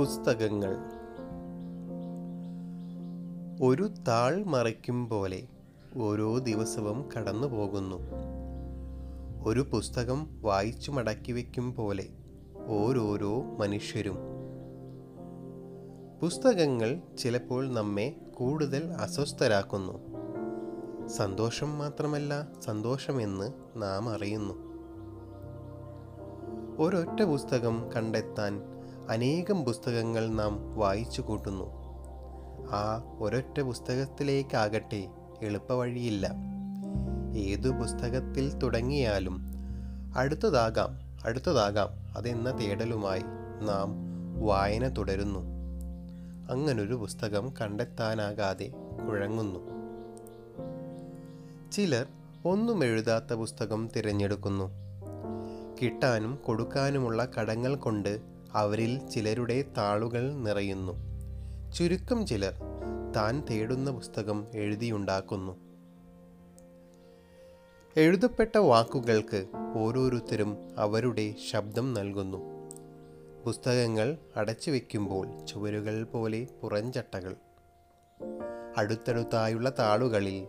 പുസ്തകങ്ങൾ. ഒരു താൾ മറയ്ക്കും പോലെ ഓരോ ദിവസവും കടന്നു പോകുന്നു. ഒരു പുസ്തകം വായിച്ചു മടക്കി വയ്ക്കും പോലെ ഓരോരോ മനുഷ്യരും. പുസ്തകങ്ങൾ ചിലപ്പോൾ നമ്മെ കൂടുതൽ അസ്വസ്ഥരാക്കുന്നു. സന്തോഷം മാത്രമല്ല സന്തോഷമെന്ന് നാം അറിയുന്നു. ഒരൊറ്റ പുസ്തകം കണ്ടെത്താൻ അനേകം പുസ്തകങ്ങൾ നാം വായിച്ചു കൂട്ടുന്നു. ആ ഒരൊറ്റ പുസ്തകത്തിലേക്കാകട്ടെ എളുപ്പവഴിയില്ല. ഏതു പുസ്തകത്തിൽ തുടങ്ങിയാലും അടുത്തതാകാം അടുത്തതാകാം അതെന്ന തേടലുമായി നാം വായന തുടരുന്നു. അങ്ങനൊരു പുസ്തകം കണ്ടെത്താനാകാതെ കുഴങ്ങുന്നു. ചിലർ ഒന്നും എഴുതാത്ത പുസ്തകം തിരഞ്ഞെടുക്കുന്നു. കിട്ടാനും കൊടുക്കാനുമുള്ള കടങ്ങൾ കൊണ്ട് അവരിൽ ചിലരുടെ താളുകൾ നിറയുന്നു. ചുരുക്കം ചിലർ താൻ തേടുന്ന പുസ്തകം എഴുതിയുണ്ടാക്കുന്നു. എഴുതപ്പെട്ട വാക്കുകൾക്ക് ഓരോരുത്തരും അവരുടെ ശബ്ദം നൽകുന്നു. പുസ്തകങ്ങൾ അടച്ചു വയ്ക്കുമ്പോൾ ചുവരുകൾ പോലെ പുറഞ്ചട്ടകൾ അടുത്തടുത്തായുള്ള താളുകളിൽ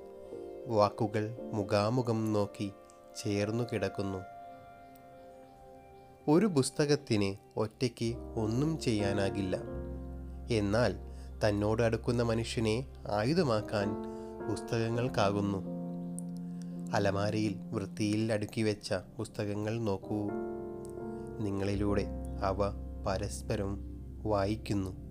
വാക്കുകൾ മുഖാമുഖം നോക്കി ചേർന്നു കിടക്കുന്നു. ഒരു പുസ്തകത്തിന് ഒറ്റയ്ക്ക് ഒന്നും ചെയ്യാനാകില്ല. എന്നാൽ തന്നോട് അടുക്കുന്ന മനുഷ്യനെ ആയുധമാക്കാൻ പുസ്തകങ്ങൾക്കാകുന്നു. അലമാരയിൽ വൃത്തിയിൽ അടുക്കി വെച്ച പുസ്തകങ്ങൾ നോക്കൂ. നിങ്ങളിലൂടെ അവ പരസ്പരം വായിക്കുന്നു.